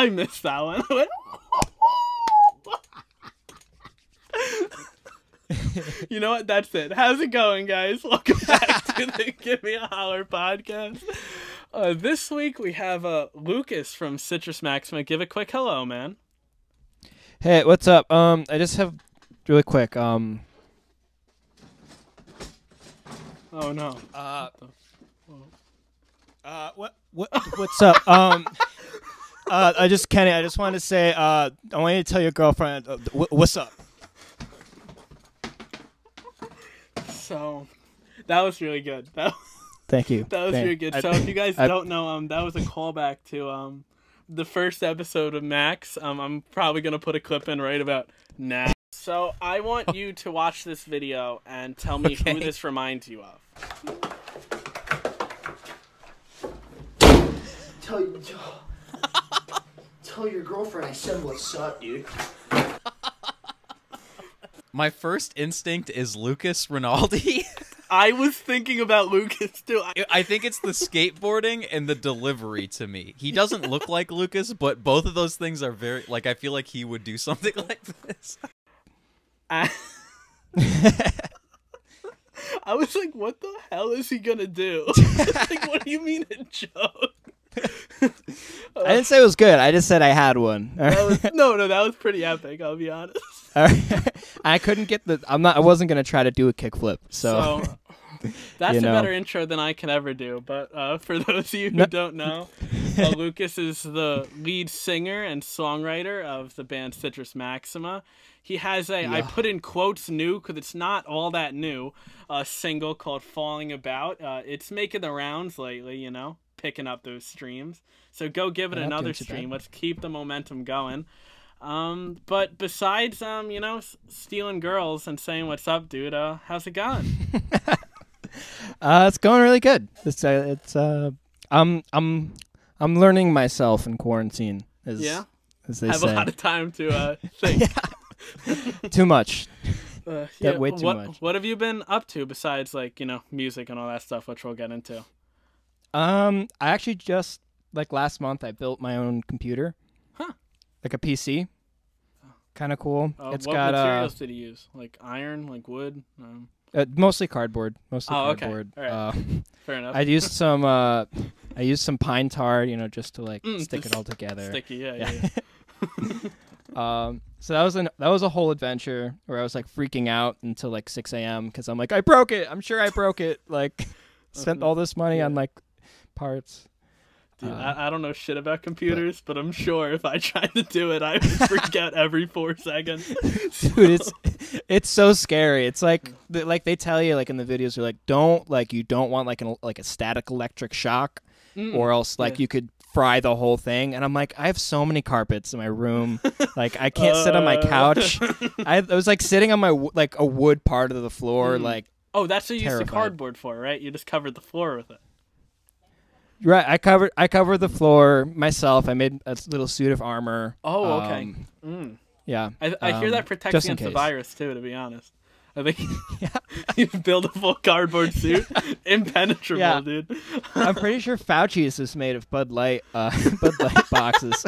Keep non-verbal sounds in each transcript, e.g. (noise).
I missed that one. (laughs) I went, (laughs) you know what? That's it. How's it going, guys? (laughs) Welcome back to the Give Me a Holler podcast. Uh, this week we have uh, Lucas from Citrus Maxima. Give a quick hello, man. Hey, what's up? Um, I just have really quick. Um, Oh no. uh, uh, what what what's up? Um, uh, I just Kenny, I just wanted to say, uh, I want you to tell your girlfriend uh, wh- what's up. So that was really good. (laughs) That Thank you. that was Thank- really good. I- So if you guys I- don't know, um, that was a callback to um, the first episode of Max. Um, I'm probably gonna put a clip in right about now. So I want you to watch this video and tell me Okay. who this reminds you of. Tell tell your girlfriend I said what's up, dude. (laughs) My first instinct is Lucas Rinaldi. (laughs) I was thinking about Lucas too. I, I think it's the skateboarding and the delivery to me. He doesn't look like Lucas, but both of those things are very like I feel like he would do something (laughs) like this. I, I was like, what the hell is he gonna do? like, what do you mean a joke? (laughs) I didn't say it was good. I just said I had one. Was, (laughs) no, no, that was pretty epic. I'll be honest. (laughs) I couldn't get the. I'm not. I wasn't gonna try to do a kickflip. So, So that's You a better intro than I can ever do. But uh, for those of you who No- don't know, uh, Lucas is the lead singer and songwriter of the band Citrus Maxima. He has a I Yeah. put in quotes new because it's not all that new. A single called "Falling About." Uh, it's making the rounds lately. You know, picking up those streams. So go give it not another doing too bad. stream. Let's keep the momentum going. Um, but besides, um, you know, s- stealing girls and saying what's up, dude, uh, how's it going? (laughs) uh, it's going really good. It's uh, it's uh, I'm I'm I'm learning myself in quarantine. As, Yeah? as they have say. a lot of time to uh, (laughs) think. (laughs) too much. Uh, Yeah, way too what, much. What have you been up to besides like you know music and all that stuff, which we'll get into? Um, I actually just like last month I built my own computer. Huh. Like a PC. Kind of cool. Uh, it's what got uh, materials did you use? Like iron, like wood? Um, uh, mostly cardboard. Mostly Oh, okay. cardboard. All right. Uh, (laughs) fair enough. I used some. Uh, I used some pine tar, you know, just to like Mm, stick it all together. Sticky, yeah, Yeah. yeah. yeah. (laughs) Um, so that was an that was a whole adventure where I was like freaking out until like 6 a.m. because I'm like I broke it. I'm sure I broke it. Like (laughs) spent all this money on Yeah. like parts. Dude, Uh, I, I don't know shit about computers, but I'm sure if I (laughs) tried to do it, I would (laughs) freak out every four seconds. (laughs) dude it's it's so scary it's like like they tell you like in the videos you're like don't like you don't want like an like a static electric shock Mm, or else like yeah. you could fry the whole thing and i'm like i have so many carpets in my room like i can't sit on my Uh. couch I, I was like sitting on my like a wood part of the floor Mm. like Oh, that's what you used the cardboard for, right? You just covered the floor with it. Right i covered i covered the floor myself i made a little suit of armor Oh, okay. Um, Mm. yeah I, I hear um, that protects just in against the virus too. To be honest, I think (laughs) yeah, (laughs) you build a full cardboard (laughs) suit, impenetrable, Yeah. dude. i'm pretty sure fauci's is made of bud light uh bud light boxes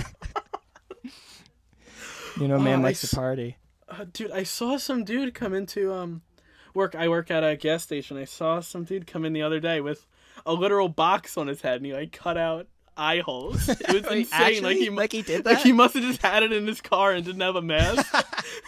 you know Oh, man I likes to party Uh, dude, I saw some dude come into um work. I work at a gas station. I saw some dude come in the other day with a literal box on his head, and he like cut out eye holes. It was (laughs) Wait, insane. like he Like he did Like he must have just had it in his car and didn't have a mask.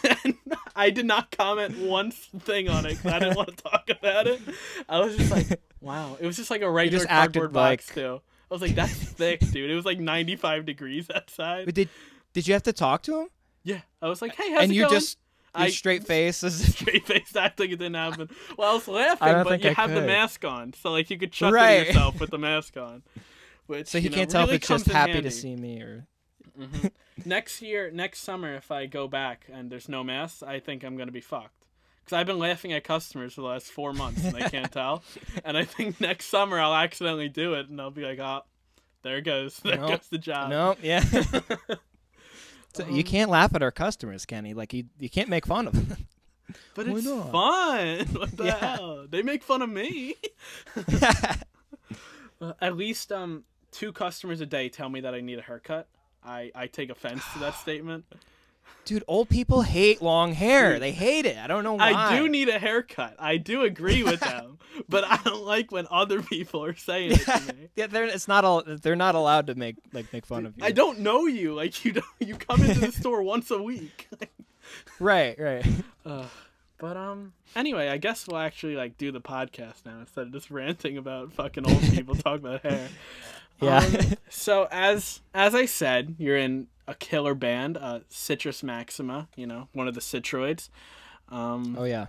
(laughs) and I did not comment one thing on it 'cause I didn't want to (laughs) talk about it. I was just like, wow. It was just like a regular cardboard box like- too. I was like, that's thick, dude. It was like 95 degrees outside. But did did you have to talk to him? Yeah, I was like, hey, how's and it you going? just I- straight (laughs) face is (laughs) straight face acting it didn't happen. Well, I was laughing, I but you I have the mask on, so like you could chuckle Right. yourself with the (laughs) mask on. Which so he you know, can't tell really if it's just happy handy. to see me or mm-hmm. Next year, next summer, if I go back and there's no mask, I think I'm gonna be fucked. Because I've been laughing at customers for the last four months and they can't tell. And I think next summer I'll accidentally do it and I'll be like, oh, there it goes. There Nope. goes the job. no, yeah. So you can't laugh at our customers, Kenny. Like you, you can't make fun of them. (laughs) But Why it's not? fun. (laughs) What the (laughs) Yeah. hell? They make fun of me. At least um two customers a day tell me that I need a haircut. I I take offense to that (sighs) statement. Dude, old people hate long hair. They hate it. I don't know why. I do need a haircut. I do agree with (laughs) them, but I don't like when other people are saying it to me. Yeah, they're it's not all. They're not allowed to make like make fun of you. I don't know you. Like you don't. You come into the store (laughs) once a week. (laughs) Right, right. Uh, but um. Anyway, I guess we'll actually like do the podcast now instead of just ranting about fucking old people talking about hair. Yeah. Um, so as as I said, you're in a killer band, uh, Citrus Maxima. You know, one of the Citroids. Um, oh yeah.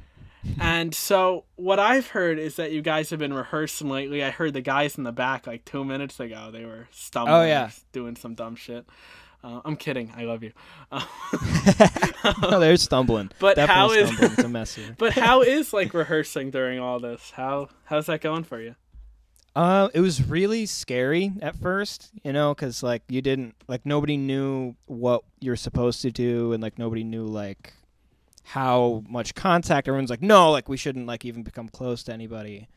and so what I've heard is that you guys have been rehearsing lately. I heard the guys in the back like two minutes ago. They were stumbling, Oh, yeah. doing some dumb shit. Uh, I'm kidding. I love you. Uh, (laughs) no, they're stumbling. (laughs) But Definitely how is- stumbling. It's a mess here. (laughs) but how is like rehearsing during all this? How how's that going for you? Uh, it was really scary at first, you know, because like you didn't like nobody knew what you're supposed to do, and like nobody knew like how much contact. Everyone's like, no, like we shouldn't like even become close to anybody.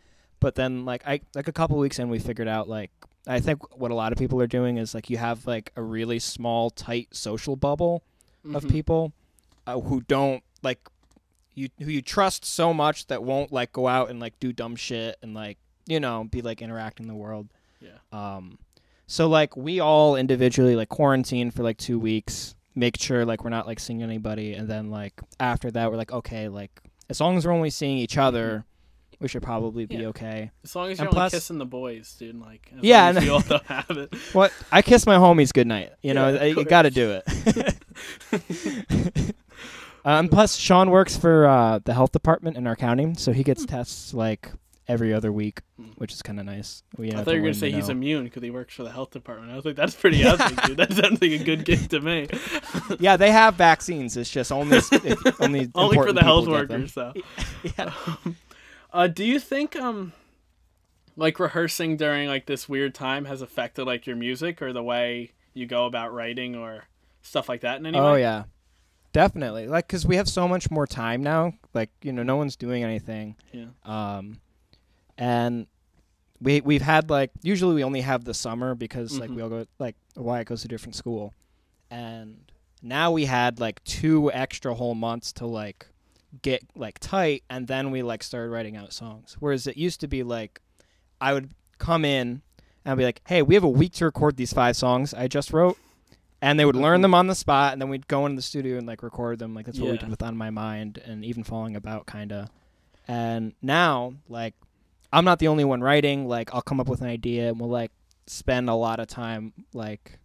But then like I like a couple weeks in, we figured out like I think what a lot of people are doing is like you have like a really small, tight social bubble of Mhm. people uh, who don't like you who you trust so much that won't like go out and like do dumb shit and like you know be like interacting in the world Yeah. um so like we all individually like quarantine for like two weeks make sure like we're not like seeing anybody and then like after that we're like okay like as long as we're only seeing each other we should probably be Yeah. okay As long as And you're only plus- kissing the boys, dude. Like Yeah, and- you all (laughs) don't have it. what i kiss my homies goodnight you know Yeah, I- you gotta do it (laughs) (laughs) um plus sean works for uh the health department in our county so he gets tests like every other week Hmm. which is kind of nice we I thought you were gonna say to he's immune because he works for the health department. I was like, that's pretty (laughs) epic, dude. That sounds like a good gig to me. (laughs) yeah they have vaccines it's just only (laughs) only Only for the health workers, though. yeah Uh, do you think um, like rehearsing during like this weird time has affected like your music or the way you go about writing or stuff like that in any Oh way? Oh yeah, definitely. Like, cause we have so much more time now. Like, you know, no one's doing anything. Yeah. Um, and we we've had like usually we only have the summer because like Mhm. we all go like Wyatt goes to different school, and now we had like two extra whole months to like get like tight, and then we like started writing out songs. Whereas it used to be like I would come in and I'd be like, hey, we have a week to record these five songs I just wrote. And they would learn Mhm. them on the spot, and then we'd go into the studio and like record them. Like that's what we did with "On My Mind" and even "Falling About," kind of. And now, like, I'm not the only one writing. Like, I'll come up with an idea, and we'll like spend a lot of time like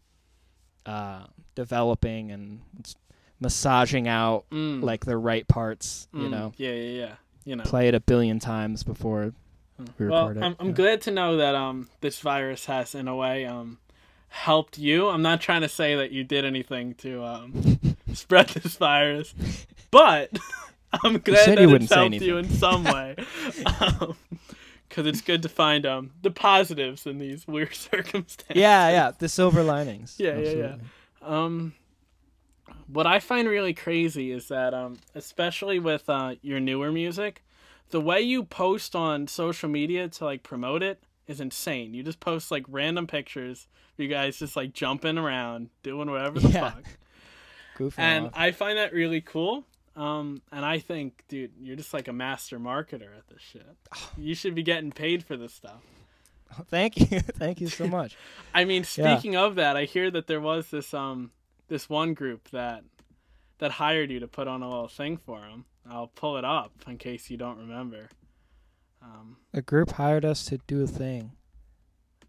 uh, developing and massaging out Mm, like the right parts. You mm, know, Yeah, yeah, yeah. You know. play it a billion times before we well, record it, I'm, I'm yeah. glad to know that um this virus has in a way um helped you. I'm not trying to say that you did anything to um (laughs) spread this virus, but (laughs) I'm glad said that you it's helped you in some way. (laughs) Because it's good to find um the positives in these weird (laughs) circumstances. yeah, yeah, the silver linings. Yeah, yeah, yeah. Um, what I find really crazy is that, um, especially with uh, your newer music, the way you post on social media to like promote it is insane. You just post like random pictures, of you guys just like jumping around, doing whatever the Yeah. fuck, (laughs) Goofing and off. I find that really cool. Um, and I think, dude, you're just like a master marketer at this shit. (sighs) You should be getting paid for this stuff. (laughs) Thank you, (laughs) thank you so much. (laughs) I mean, Yeah. speaking of that, I hear that there was this um this one group that that hired you to put on a little thing for them. I'll pull it up in case you don't remember. Um, A group hired us to do a thing.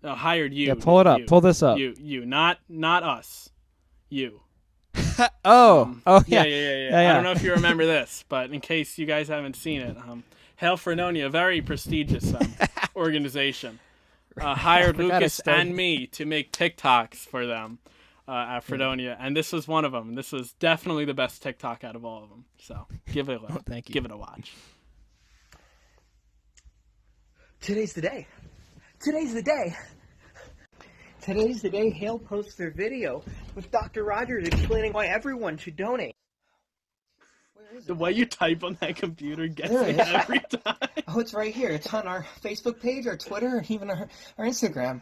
no, hired you. yeah, pull it up. You, Pull this up. You, you, not not us. You. (laughs) oh, Um, oh yeah, yeah. yeah, yeah, yeah. Yeah, I don't know if you remember (laughs) this, but in case you guys haven't seen it, um, Hail Fredonia, a very prestigious um, (laughs) organization, uh, hired Lucas and me to make TikToks for them uh, at Fredonia, and this was one of them. This was definitely the best TikTok out of all of them. So give it a Oh, thank you. give it a watch. Today's the day. Today's the day. Today's the day Hail posts their video with Dr. Rogers explaining why everyone should donate. The way you type on that computer gets There me every time. Oh, it's right here. It's on our Facebook page, our Twitter, and even our, our Instagram.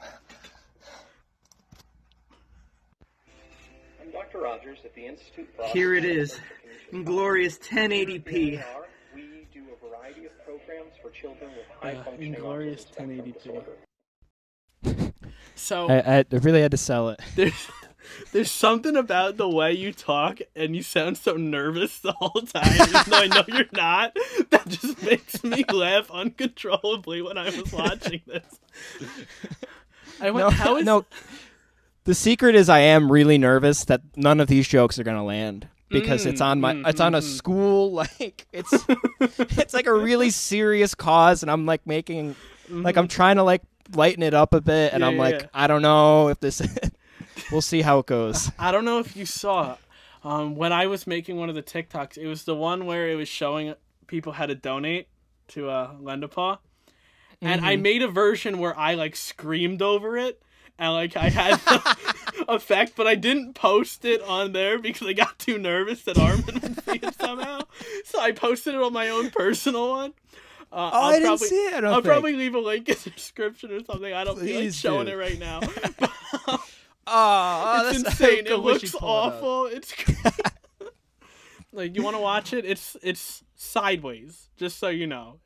I'm Dr. Rogers at the Institute for Here it is, Autism is, in in glorious 1080p. We do a variety of programs for children with high functioning Inglorious autism spectrum 1080p. disorder. So I, I really had to sell it. (laughs) there's there's something about the way you talk and you sound so nervous the whole time, even though I know you're (laughs) not. That just makes me laugh uncontrollably when I was watching this. I went, No, how is no. The secret is I am really nervous that none of these jokes are gonna land because it's Mm, on my mm, it's on a mm. school (laughs) like it's it's like a really serious cause and I'm like making like I'm trying to like lighten it up a bit and Yeah, I'm yeah, like yeah. I don't know if this (laughs) we'll see how it goes. (laughs) I don't know if you saw um, when I was making one of the TikToks. It was the one where it was showing people how to donate to uh, Lendapaw, and I made a version where I like screamed over it. And like I had the (laughs) effect, but I didn't post it on there because I got too nervous that Armin would see it somehow. So I posted it on my own personal one. Uh, Oh, I didn't see it, I don't I'll think. probably leave a link in the description or something. I don't feel like Please showing do. it right now. (laughs) (laughs) Oh, it's insane. It looks awful. It's (laughs) like you want to watch it. It's it's sideways. Just so you know.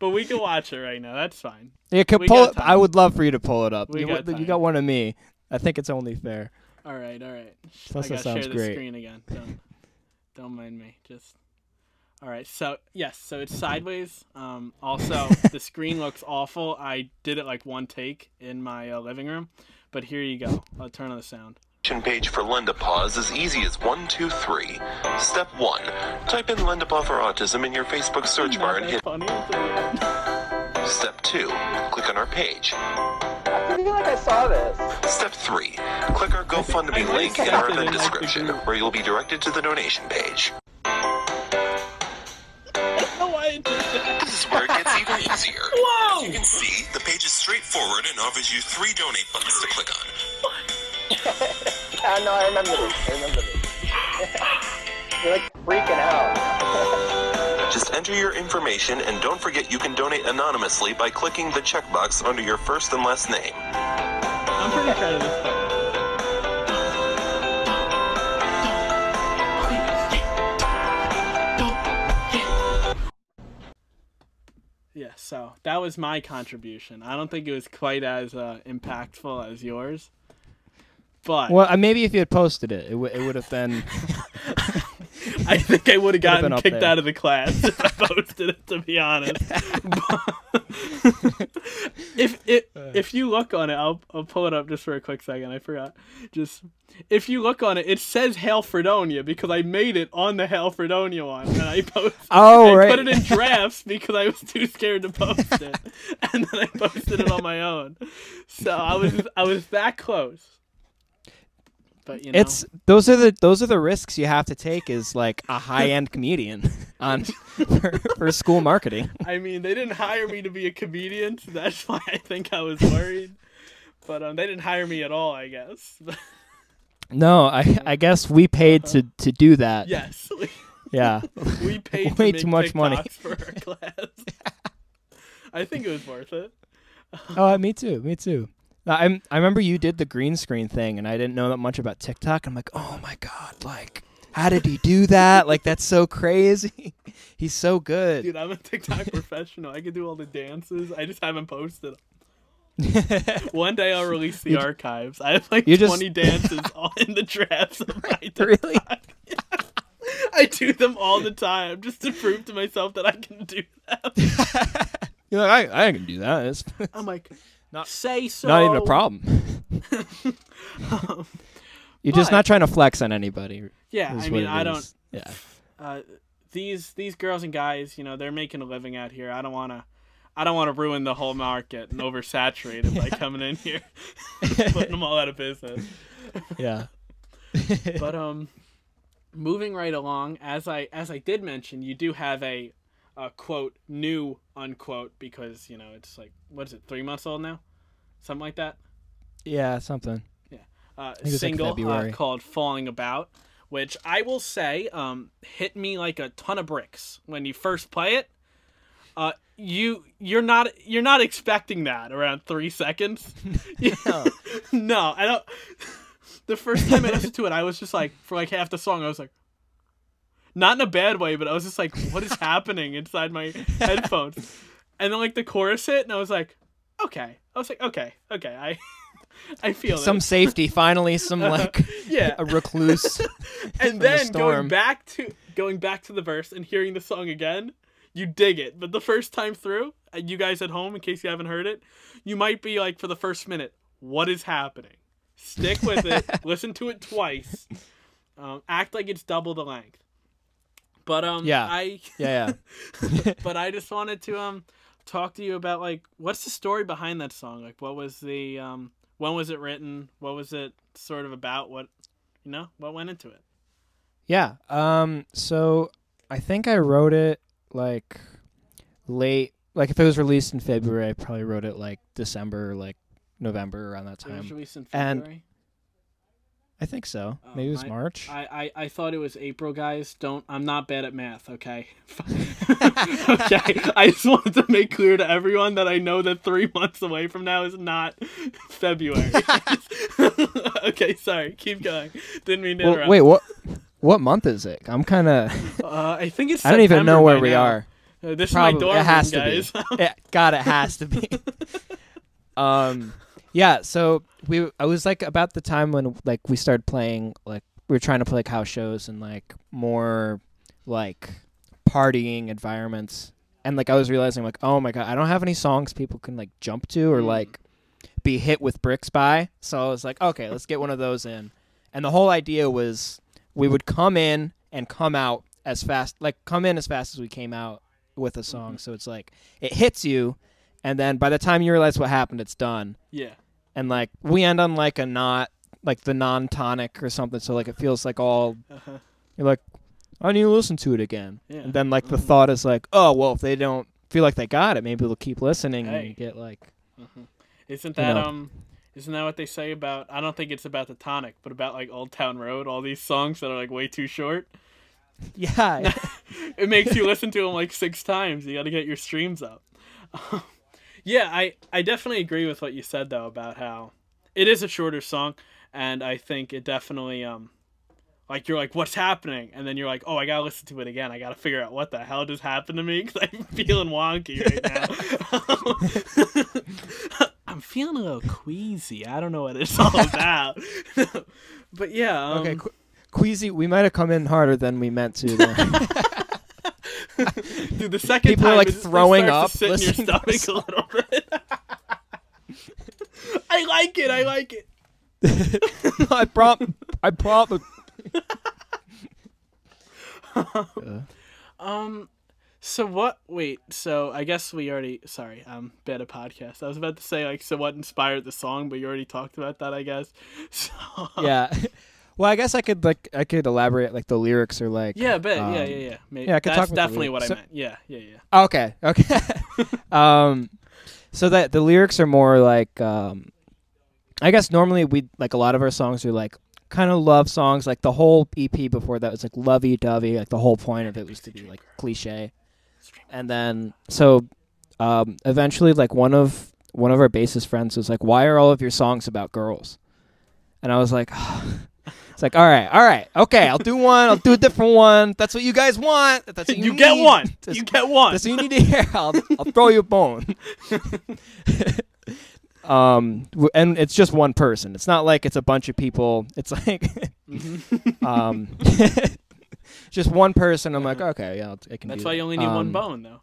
but we can watch it right now. That's fine. Yeah, can pull it. I would love for you to pull it up. We you, got you got one of me. I think it's only fair. All right, all right. Plus I that gotta sounds share the great. screen again. Don't don't mind me. Just all right. So yes, so it's sideways. Um, also, (laughs) the screen looks awful. I did it like one take in my uh, living room, but here you go. I'll turn on the sound. page for LendaPaw is as easy as one, two, three. Step 1. Type in LendaPaw for Autism in your Facebook search bar and hit funny. It's a little- Step 2. Click on our page. I feel like I saw this. Step 3. Click our GoFundMe link in our sent event in, like, the description, where you'll be directed to the donation page. That. This is where it gets even easier. (laughs) Whoa! As you can see, the page is straightforward and offers you three donate buttons to click on. Ah, (laughs) no, I remember this. I remember this. (laughs) You're like freaking out. Just enter your information and don't forget you can donate anonymously by clicking the checkbox under your first and last name. I'm pretty proud of this so that was my contribution. I don't think it was quite as uh, impactful as yours, but Well, uh, maybe if you had posted it, it, w- it would have been. (laughs) (laughs) I think I would have gotten kicked there. out of the class (laughs) if I posted it. To be honest, (laughs) if it if you look on it, I'll I'll pull it up just for a quick second. I forgot. Just if you look on it, it says Hail Fredonia because I made it on the Hail Fredonia one, and I posted. Oh, I right. put it in drafts because I was too scared to post it, and then I posted it on my own. So I was I was that close. But you know, It's those are the those are the risks you have to take as like a (laughs) high end comedian on for, for school marketing. (laughs) I mean, they didn't hire me to be a comedian, so that's why I think I was worried. But um, they didn't hire me at all, I guess. (laughs) No, I I guess we paid to to do that. yes, we, Yeah. we paid Way to too much money. For our class. I think it was worth it. Oh, me too. Me too. I'm, I remember you did the green screen thing, and I didn't know that much about TikTok. I'm like, oh my god, like, how did he do that? like, that's so crazy. (laughs) He's so good. Dude, I'm a TikTok (laughs) professional. I can do all the dances. I just haven't posted. (laughs) One day I'll release the You archives. I have like you just- 20 dances all in the drafts of my TikTok. Really? I do them all the time just to prove to myself that I can do them. You're like, I, I can do that. I'm like, Not- say so. not even a problem. (laughs) Um, You're just But- not trying to flex on anybody. yeah, is I what mean, it I don't. is. Yeah. Uh, these these girls and guys, you know, they're making a living out here. I don't want to. I don't want to ruin the whole market and oversaturate it by (laughs) coming in here, (laughs) putting them all out of business. Yeah. But um, moving right along, as I as I did mention, you do have a, a quote new unquote because you know it's like what is it three months old now, something like that. yeah, something. uh, it was like single uh, called "Falling About," which I will say um, hit me like a ton of bricks when you first play it. Uh, you you're not you're not expecting that around three seconds. (laughs) (laughs) no, I don't. (laughs) the first time I listened to it, I was just like, for like half the song, I was like, not in a bad way, but I was just like, what is happening inside my headphones? And then like the chorus hit, and I was like, okay. I was like, okay, okay, I, (laughs) I feel Some it. (laughs) safety, finally, some like yeah. a recluse. (laughs) and from the then going back to going back to the verse and hearing the song again, you dig it. But the first time through, uh, you guys at home, in case you haven't heard it, you might be like for the first minute, what is happening? Stick with it. listen to it twice. Um, act like it's double the length. But um, Yeah. I Yeah, yeah. but I just wanted to um talk to you about like what's the story behind that song? Like what was the um when was it written? What was it sort of about? What you know, what went into it? Yeah. Um. So I think I wrote it like late. Like if it was released in February, I probably wrote it like December, like November around that It was time. released in and- February. I think so. Oh, Maybe it was I- March. I, I, I thought it was April, guys. Don't I'm not bad at math, okay? (laughs) (laughs) okay. I just wanted to make clear to everyone that I know that three months away from now is not February. (laughs) okay, sorry. Keep going. Didn't mean to well, interrupt. wait. What? What month is it? I'm kind of. Uh, I think it's. I don't even know where we now. are. Uh, this Probably is my dorm it has room, to guys. be. Yeah, God, it has to be. um, yeah. So we, I was like about the time when like we started playing, like we were trying to play like house shows and like more like partying environments, and like I was realizing like, oh my god, I don't have any songs people can like jump to or Mm. like be hit with bricks by. So I was like, okay, let's get one of those in. And the whole idea was we would come in and come out as fast, like come in as fast as we came out with a song. Mm-hmm. So it's like it hits you, and then by the time you realize what happened, it's done. yeah. And like we end on like a not like the non-tonic or something. So like it feels like all Uh-huh. you're like, I need to listen to it again. Yeah. And then like the Mhm. thought is like, oh well, if they don't feel like they got it, maybe they'll keep listening Hey. and you get like Isn't you that know. um? Isn't that what they say about? I don't think it's about the tonic, but about like Old Town Road. All these songs that are like way too short. (laughs) yeah. (laughs) It makes you listen to them like six times. You got to get your streams up. (laughs) yeah, I I definitely agree with what you said though about how it is a shorter song, and I think it definitely um. Like you're like, what's happening? And then you're like, oh, I gotta listen to it again. I gotta figure out what the hell just happened to me because I'm (laughs) feeling wonky right now. (laughs) I'm feeling a little queasy. I don't know what it's all (laughs) about. but yeah, um, okay, Qu- Queasy, we might have come in harder than we meant to. (laughs) Dude, the second People are, like, throwing up to sit in your stomach a little bit. (laughs) I like it. I like it. (laughs) I prompt. I prompt. Um, so what? Wait. So I guess we already. Sorry, I'm bad at podcast. I was about to say like, so what inspired the song, but you already talked about that. I guess. So, yeah. Well, I guess I could like I could elaborate. Like the lyrics are like. Yeah, but yeah, um, yeah, yeah. Maybe. yeah, I could That's talk definitely what I lyrics. meant. Yeah, yeah, yeah. Okay. Okay. (laughs) um, so that the lyrics are more like um, I guess normally we like a lot of our songs are like kind of love songs. Like the whole EP before that was like lovey dovey. Like the whole point of it was to be like cliche. And then so um, eventually, like one of one of our bassist friends was like, "Why are all of your songs about girls?" And I was like. (sighs) It's like, all right, all right, okay, I'll do one, I'll do a different one. That's what you guys want. That's what (laughs) you, You, get need. one. That's- You get one. that's what you need to hear. I'll, I'll throw you a bone. (laughs) um, and it's just one person. It's not like it's a bunch of people. It's like, Mm-hmm. (laughs) um, just one person. I'm like, okay, yeah, I'll, I can. That's why that. you only need one Um, bone, though.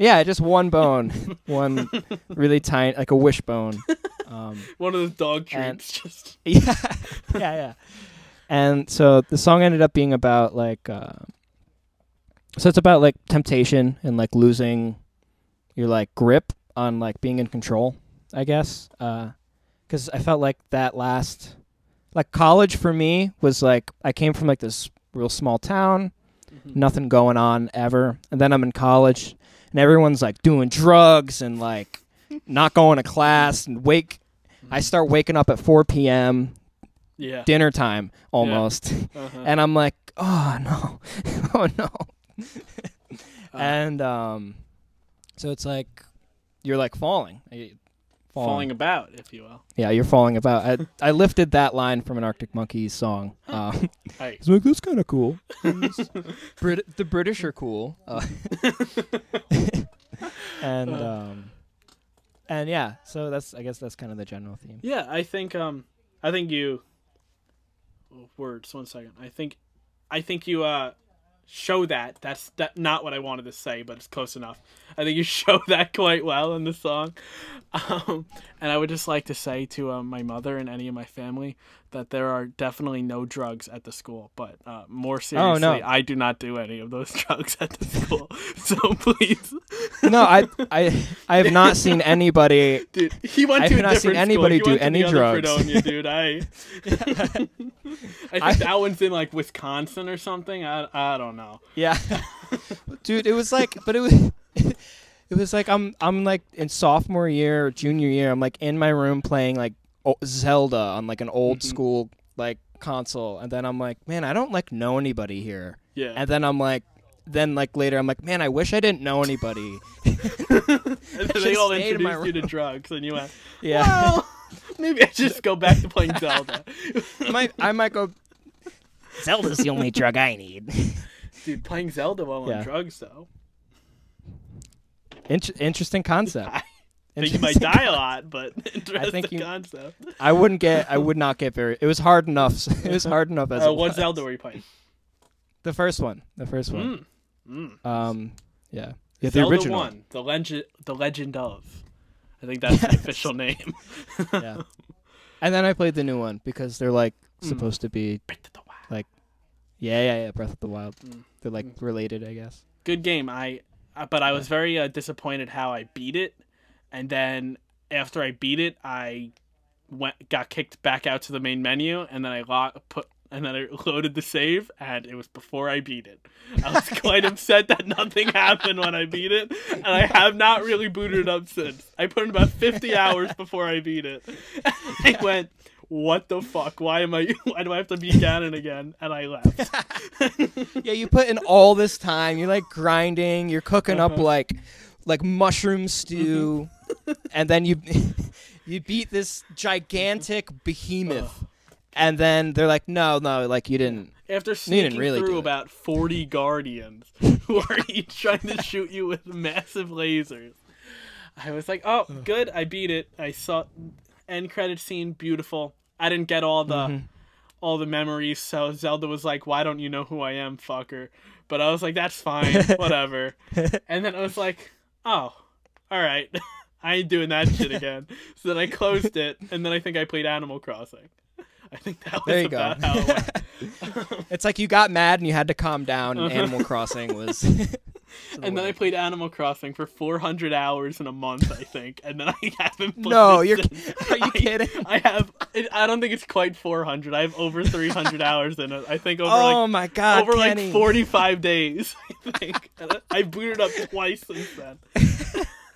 Yeah, just one (laughs) bone, one really tiny, like a wishbone. (laughs) Um, One of those dog and- treats. Just (laughs) yeah, yeah, yeah. And so the song ended up being about like, uh, so it's about like temptation and like losing your like grip on like being in control, I guess. Because I felt like that last, like college for me was like I came from like this real small town, nothing going on ever, and then I'm in college and everyone's like doing drugs and like not going to class. And wake. I start waking up at 4 p.m yeah. dinner time almost. Uh-huh. and i'm like oh no. (laughs) Oh no. Uh, and um so it's like you're like falling You- falling about, if you will. Yeah, you're falling about. I, (laughs) I lifted that line from an Arctic Monkeys song. Um, Hey. (laughs) it's like that's kind of cool. (laughs) Brit- the British are cool. Uh, and um, and yeah, so that's I guess that's kind of the general theme. Yeah, I think um I think you oh, words, one second. I think I think you uh show that. That's that not what I wanted to say, but it's close enough. I think you (laughs) show that quite well in the song. Um and I would just like to say to uh, my mother and any of my family that there are definitely no drugs at the school, but uh, more seriously, Oh, no. I do not do any of those (laughs) drugs at the school. (laughs) so please, No, I I I have not seen (laughs) anybody. dude, he went I to have a not seen anybody do any drugs. Fredonia, dude. I, I think I- that one's in like Wisconsin or something. I, I don't know. Yeah, dude, it was like, but it was. It was like I'm I'm like in sophomore year or junior year. I'm like in my room playing like Zelda on like an old Mm-hmm. school like console, and then I'm like, man, I don't like know anybody here. Yeah. And then I'm like, then like later I'm like, man, I wish I didn't know anybody. (laughs) (laughs) and then they all stayed in my introduced you to drugs, and you went, yeah, well, (laughs) maybe I just go back to playing Zelda. I might I might go. Zelda's the only drug I need. Dude, playing Zelda while Yeah. on drugs, though. Inter- interesting concept. I think you might die a lot, but (laughs) interesting you- concept. I wouldn't get. I would not get very. It was hard enough. (laughs) It was hard enough as Uh, it what was. Zelda were you playing? The first one. The first one. Mm. Mm. Um. Yeah. Yeah. The Zelda original. one, the legend, the legend of. I think that's the official name. (laughs) Yeah. And then I played the new one because they're like Mm. supposed to be. Breath of the Wild. Yeah, yeah, yeah. Breath of the Wild. Mm. They're like related, I guess. good game. I, uh, but I was very uh, disappointed how I beat it, and then after I beat it, I went got kicked back out to the main menu, and then I lo- put and then I (laughs) loaded the save, and it was before I beat it. I was (laughs) quite upset that nothing (laughs) happened when I beat it, and I have not really booted it up since. I put in about fifty hours before I beat it. I went. What the fuck? Why am I? Why do I have to beat Ganon again? And I left. yeah, you put in all this time. You're like grinding. You're cooking up Uh-huh. like like mushroom stew, Mm-hmm. And then you (laughs) you beat this gigantic behemoth, and then they're like, no, no, like you didn't. After didn't sneaking really do through it. about 40 guardians (laughs) who are each trying to shoot you with massive lasers, I was like, oh, good, I beat it. I saw end credit scene, beautiful. I didn't get all the Mm-hmm. all the memories, so Zelda was like, why don't you know who I am, fucker? But I was like, that's fine, (laughs) whatever. and then I was like, oh, all right. I ain't doing that shit again. So then I closed it, and then I think I played Animal Crossing. I think that was There you go. about how it went. (laughs) It's like you got mad and you had to calm down. And Animal Crossing was. (laughs) And (laughs) then I played Animal Crossing for 400 hours in a month, I think, and then I haven't. Played No, it you're- since. are you I- kidding? I have. It, I don't think it's quite 400. I have over 300 hours in it. I think over oh like my god, over Kenny. like 45 days. I think And I I booted up twice since then.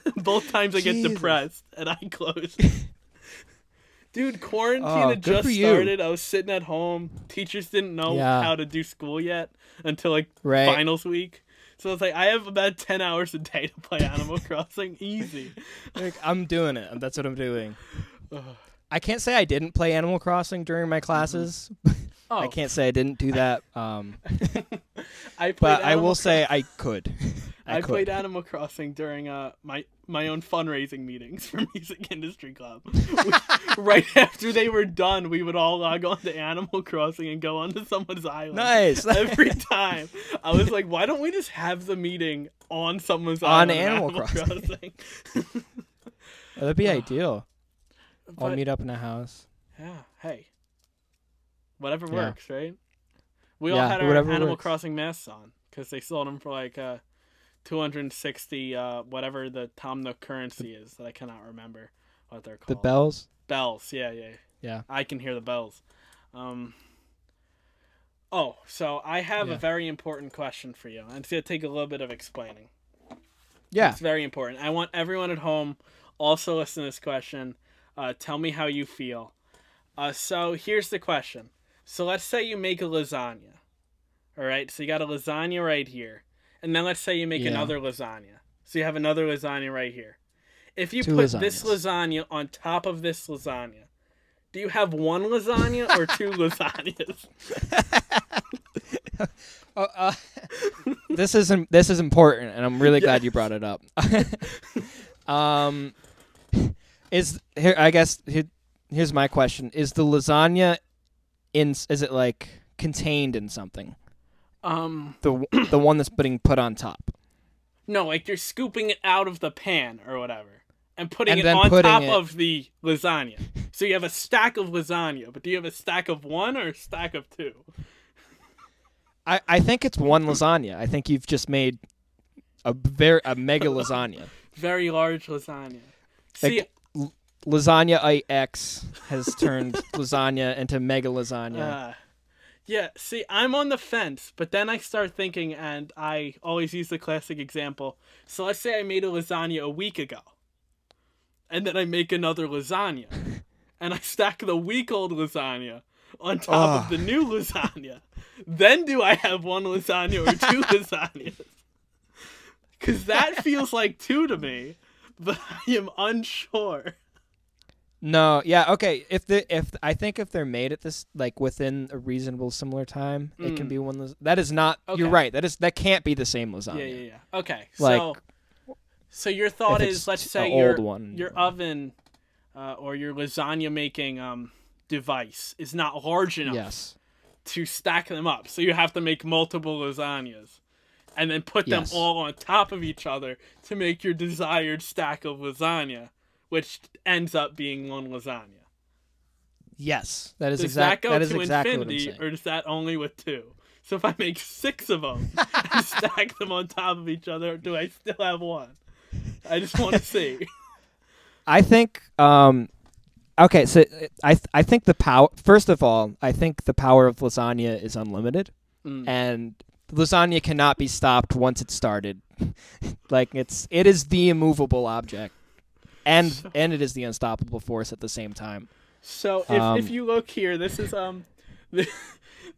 (laughs) Both times I get Jesus. depressed and I close. (laughs) Dude, quarantine Oh, had just started. I was sitting at home. Teachers didn't know Yeah. how to do school yet until like Right. finals week. So it's like I have about ten hours a day to play Animal (laughs) Crossing. Easy. Like, I'm doing it. That's what I'm doing. (sighs) I can't say I didn't play Animal Crossing during my classes. Oh, I can't say I didn't do that. Um, I played but I Animal will say I could. I, could. played Animal Crossing during uh my my own fundraising meetings (laughs) for Music Industry Club. We- (laughs) right after they were done, we would all log on to Animal Crossing and go onto someone's island. Nice. (laughs) Every time, I was like, "Why don't we just have the meeting on someone's On island?" of Animal Crossing. That'd be ideal. I'll meet up in a house. Yeah. Hey. Whatever Yeah. works, right? We all had our Animal works. Crossing masks on because they sold them for like uh, 260, uh, whatever the Tom Nook currency is that I cannot remember what they're called. The bells. bells. Yeah, yeah. Yeah. I can hear the bells. Um. Oh, so I have Yeah. a very important question for you, and it's gonna take a little bit of explaining. Yeah. It's very important. I want everyone at home also listen to this question. Uh, tell me how you feel. Uh, so here's the question. So let's say you make a lasagna. All right. So you got a lasagna right here, and then let's say you make Yeah. another lasagna. So you have another lasagna right here. If you Two put this lasagna on top of this lasagna, do you have one lasagna or two (laughs) lasagnas? (laughs) Oh, uh, this is this is important, and I'm really glad you brought it up. (laughs) um, is here? I guess here, here's my question: Is the lasagna in? Is it like contained in something? Um, The (clears throat) the one that's being put on top. no, like you're scooping it out of the pan or whatever and putting And it on putting top it- of the lasagna. So you have a stack of lasagna, but do you have a stack of one or a stack of two? I, I think it's one lasagna. I think you've just made a very a mega lasagna. (laughs) Very large lasagna. See, Like, l- lasagna IX has turned lasagna into mega lasagna. Uh, yeah, see, I'm on the fence, but then I start thinking, and I always use the classic example. So let's say I made a lasagna a week ago, and then I make another lasagna, (laughs) and I stack the week old lasagna on top of the new lasagna. Then do I have one lasagna or two (laughs) lasagnas? Because that feels like two to me, but I am unsure. No, yeah, okay. If the if I think if they're made at this like within a reasonable similar time, it can Mm. be one. Las- that is not. You're right. That is that can't be the same lasagna. Yeah, yeah, yeah. Okay, Like, so so your thought is, let's say your one, your oven uh, or your lasagna making um device is not large enough Yes. to stack them up, so you have to make multiple lasagnas and then put them Yes. all on top of each other to make your desired stack of lasagna, which ends up being one lasagna. Yes. That is Does exact. that go that is to exactly what I'm infinity, saying. or is that only with two? So if I make six of them (laughs) and stack them on top of each other, do I still have one? I just want to (laughs) see. I think. Um. Okay, so I th- I think the power. First of all, I think the power of lasagna is unlimited, Mm. and lasagna cannot be stopped once it's started. (laughs) like it's it is the immovable object, and and it is the unstoppable force at the same time. So if, Um, if you look here, this is um, (laughs)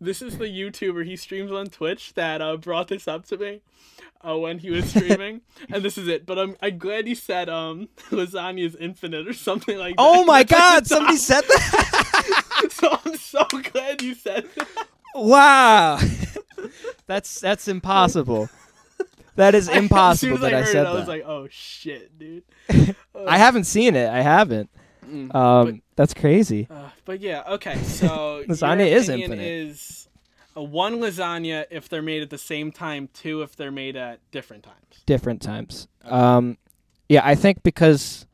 this is the YouTuber he streams on Twitch that uh, brought this up to me uh, when he was (laughs) streaming, and this is it. But I'm I'm glad he said um (laughs) lasagna is infinite or something like that. Oh my That's God! Somebody said that. So I'm so glad you said that. wow, that's that's impossible. That is (laughs) impossible that I I said it, I was like, oh shit, dude. (laughs) I haven't seen it. I haven't. Mm. Um, that's crazy. Uh, but yeah, okay. So (laughs) Lasagna is infinite. Is a one lasagna if they're made at the same time, two if they're made at different times. different times. Um, yeah, I think because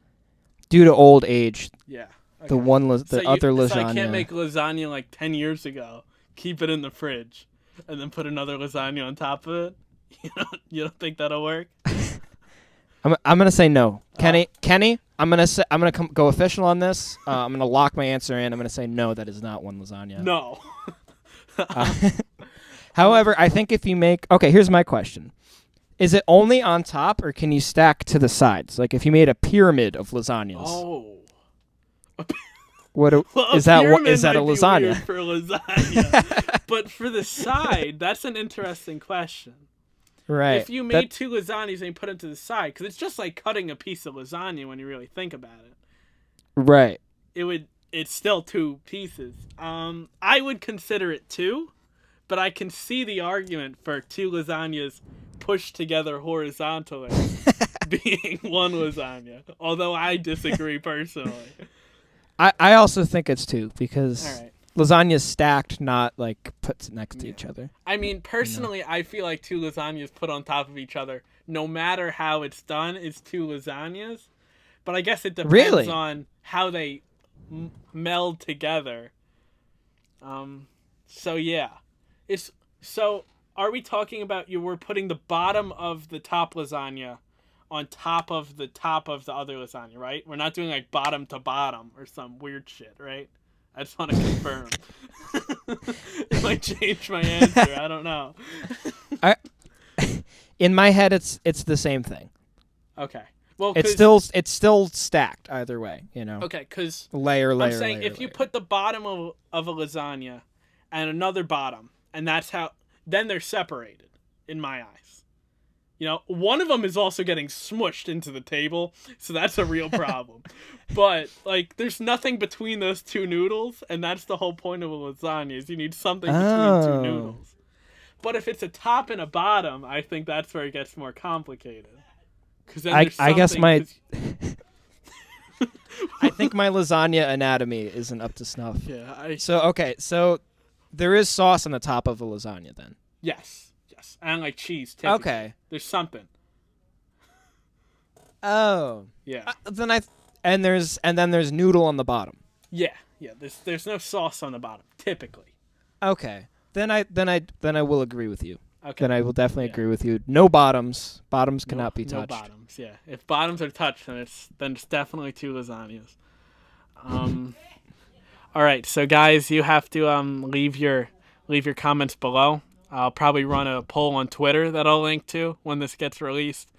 due to old age, Yeah. the okay. one las- the So you- other So I can't make lasagna like ten years ago, keep it in the fridge, and then put another lasagna on top of it. (laughs) You don't, you don't think that'll work? (laughs) I'm I'm gonna say no. Kenny. Kenny, I'm gonna say I'm gonna come, go official on this. Uh, I'm gonna lock my answer in. I'm gonna say no. That is not one lasagna. No. Uh, (laughs) however, I think if you make okay, here's my question: Is it only on top, or can you stack to the sides? Like if you made a pyramid of lasagnas, Oh. what a- Well, is that? What is that a lasagna? For lasagna, but for the side, that's an interesting question. Right. If you That- made two lasagnas and you put them to the side, because it's just like cutting a piece of lasagna when you really think about it. right. It would. It's still two pieces. Um, I would consider it two, but I can see the argument for two lasagnas pushed together horizontally (laughs) being one lasagna. Although I disagree personally. I, I also think it's two because All right. Lasagna's stacked, not like put next to Yeah. each other. I mean, personally, I feel like two lasagnas put on top of each other, no matter how it's done, is two lasagnas. But I guess it depends Really? on how they m- meld together. Um, so yeah, it's so. Are we talking about you were putting the bottom of the top lasagna on top of the top of the other lasagna, right? We're not doing like bottom to bottom or some weird shit, right? I just want to confirm. (laughs) it might change my answer. I don't know. (laughs) (laughs) In my head, it's it's the same thing. Okay. Well, It's still it's still stacked either way. You know, okay because layer layer. I'm saying layer, if you put the bottom of, of a lasagna and another bottom, and that's how then they're separated in my eyes. You know, one of them is also getting smushed into the table, so that's a real problem. (laughs) but like, there's nothing between those two noodles, and that's the whole point of a lasagna is you need something between Oh. two noodles. But if it's a top and a bottom, I think that's where it gets more complicated. Because I- I guess my- (laughs) I think my lasagna anatomy isn't up to snuff. (laughs) yeah, I, So okay, so there is sauce on the top of a lasagna then. yes, yes, and like cheese. Typically. Okay. there's something. Oh. Yeah, Uh, then I and there's and then there's noodle on the bottom. yeah, yeah. There's there's no sauce on the bottom typically. Okay. Then I then I then I will agree with you. Okay. Then I will definitely Yeah. agree with you. No bottoms. Bottoms No- cannot be touched. no bottoms. Yeah, if bottoms are touched, then it's then it's definitely two lasagnas. Um. (laughs) all right, so guys, you have to um leave your leave your comments below. I'll probably run a poll on Twitter that I'll link to when this gets released.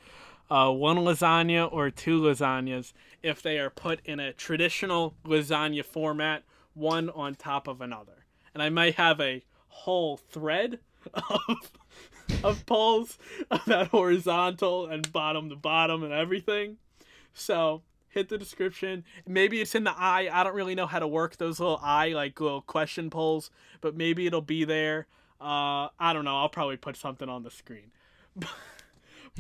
Uh, one lasagna or two lasagnas if they are put in a traditional lasagna format, one on top of another. And I might have a whole thread of of polls about horizontal and bottom to bottom and everything. So hit the description. Maybe it's in the eye. I don't really know how to work those little eye like little question polls, but maybe it'll be there. Uh, I don't know. I'll probably put something on the screen. (laughs)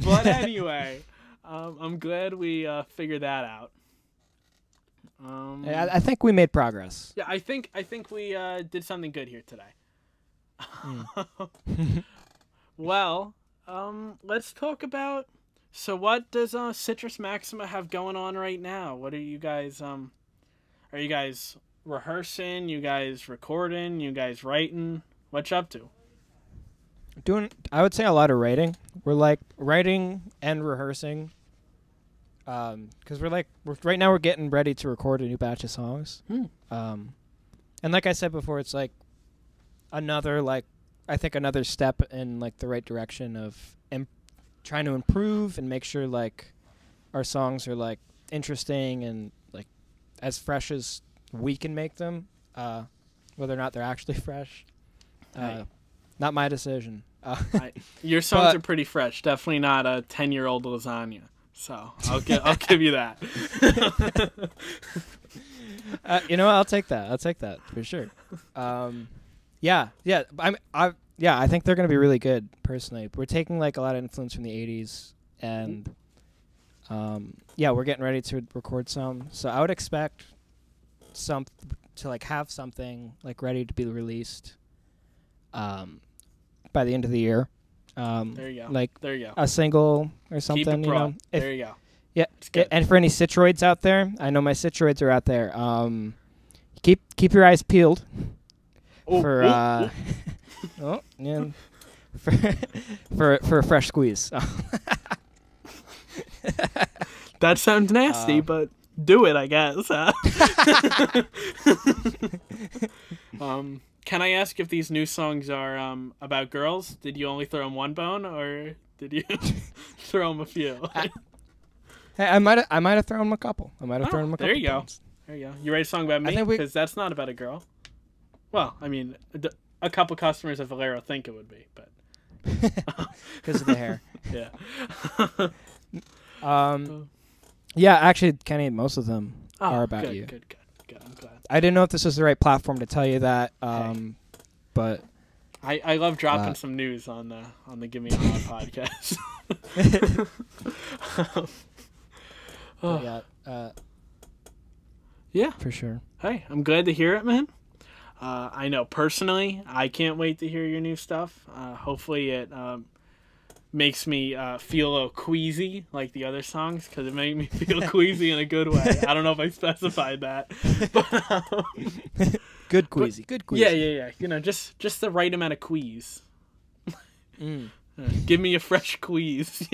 but anyway, um, I'm glad we uh, figured that out. Um, I, I think we made progress. yeah, I think I think we uh, did something good here today. (laughs) (laughs) well, um, let's talk about. So, what does uh, Citrus Maxima have going on right now? What are you guys um? Are you guys rehearsing? You guys recording? You guys writing? What you up to? Doing I would say a lot of writing. We're like writing and rehearsing. Um, because we're like we're, right now we're getting ready to record a new batch of songs. Hmm. Um, and like I said before, it's like another like I think another step in like the right direction of Im- trying to improve and make sure like our songs are like interesting and like as fresh as we can make them. Uh, whether or not they're actually (laughs) fresh, uh, not my decision. Uh, (laughs) I, your songs But- are pretty fresh. Definitely not a ten-year-old lasagna. So I'll give I'll give you that. (laughs) uh, you know, what? I'll take that. I'll take that for sure. Um, yeah, yeah. I'm, I, yeah. I think they're gonna be really good. Personally, we're taking like a lot of influence from the '80s, and um, yeah, we're getting ready to record some. So I would expect some to like have something like ready to be released um, by the end of the year. Um, There you go. Like there you go. a single or something. You know, if, there you go. yeah, and for any citroids out there, I know my citroids are out there. Um, keep keep your eyes peeled Oh, for oh, uh, oh, (laughs) yeah, for (laughs) for for a fresh squeeze. (laughs) That sounds nasty, Uh, but do it, I guess. um, can I ask if these new songs are um, about girls? Did you only throw them one bone, or did you (laughs) throw them a few? (laughs) hey, I might I might have thrown them a couple. I might have Oh, thrown them a couple. there you go. there you go. You write a song about me we- because that's not about a girl. Well, I mean, a couple customers at Valero think it would be, but (laughs) because of the hair. yeah. Um, yeah, actually, Kenny, most of them Oh, are about good, you. Good, good, good. I'm glad. I didn't know if this was the right platform to tell you that, um, but I, I love dropping Uh, some news on the on the Give Me a Hot (laughs) podcast. (laughs) Oh. yeah, uh, yeah. for sure. Hey, I'm glad to hear it, man. Uh, I know personally, I can't wait to hear your new stuff. Uh, hopefully, it um, makes me uh, feel a little queasy like the other songs because it made me (laughs) feel queasy in a good way. I don't know if I specified that, (laughs) but um, Good queasy. Good queasy. yeah, yeah, yeah. You know, just just the right amount of quease. Mm. (laughs) Uh, give me a fresh quease.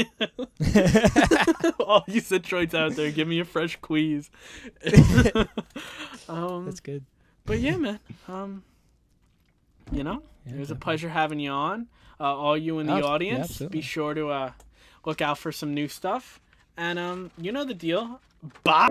All you citroids out there, give me a fresh quease. um, That's good. but yeah, man. Um, you know, Yeah, it was a pleasure having you on. Uh, all you in the Oh, audience, absolutely. be sure to uh, look out for some new stuff. And um, you know the deal. Bye.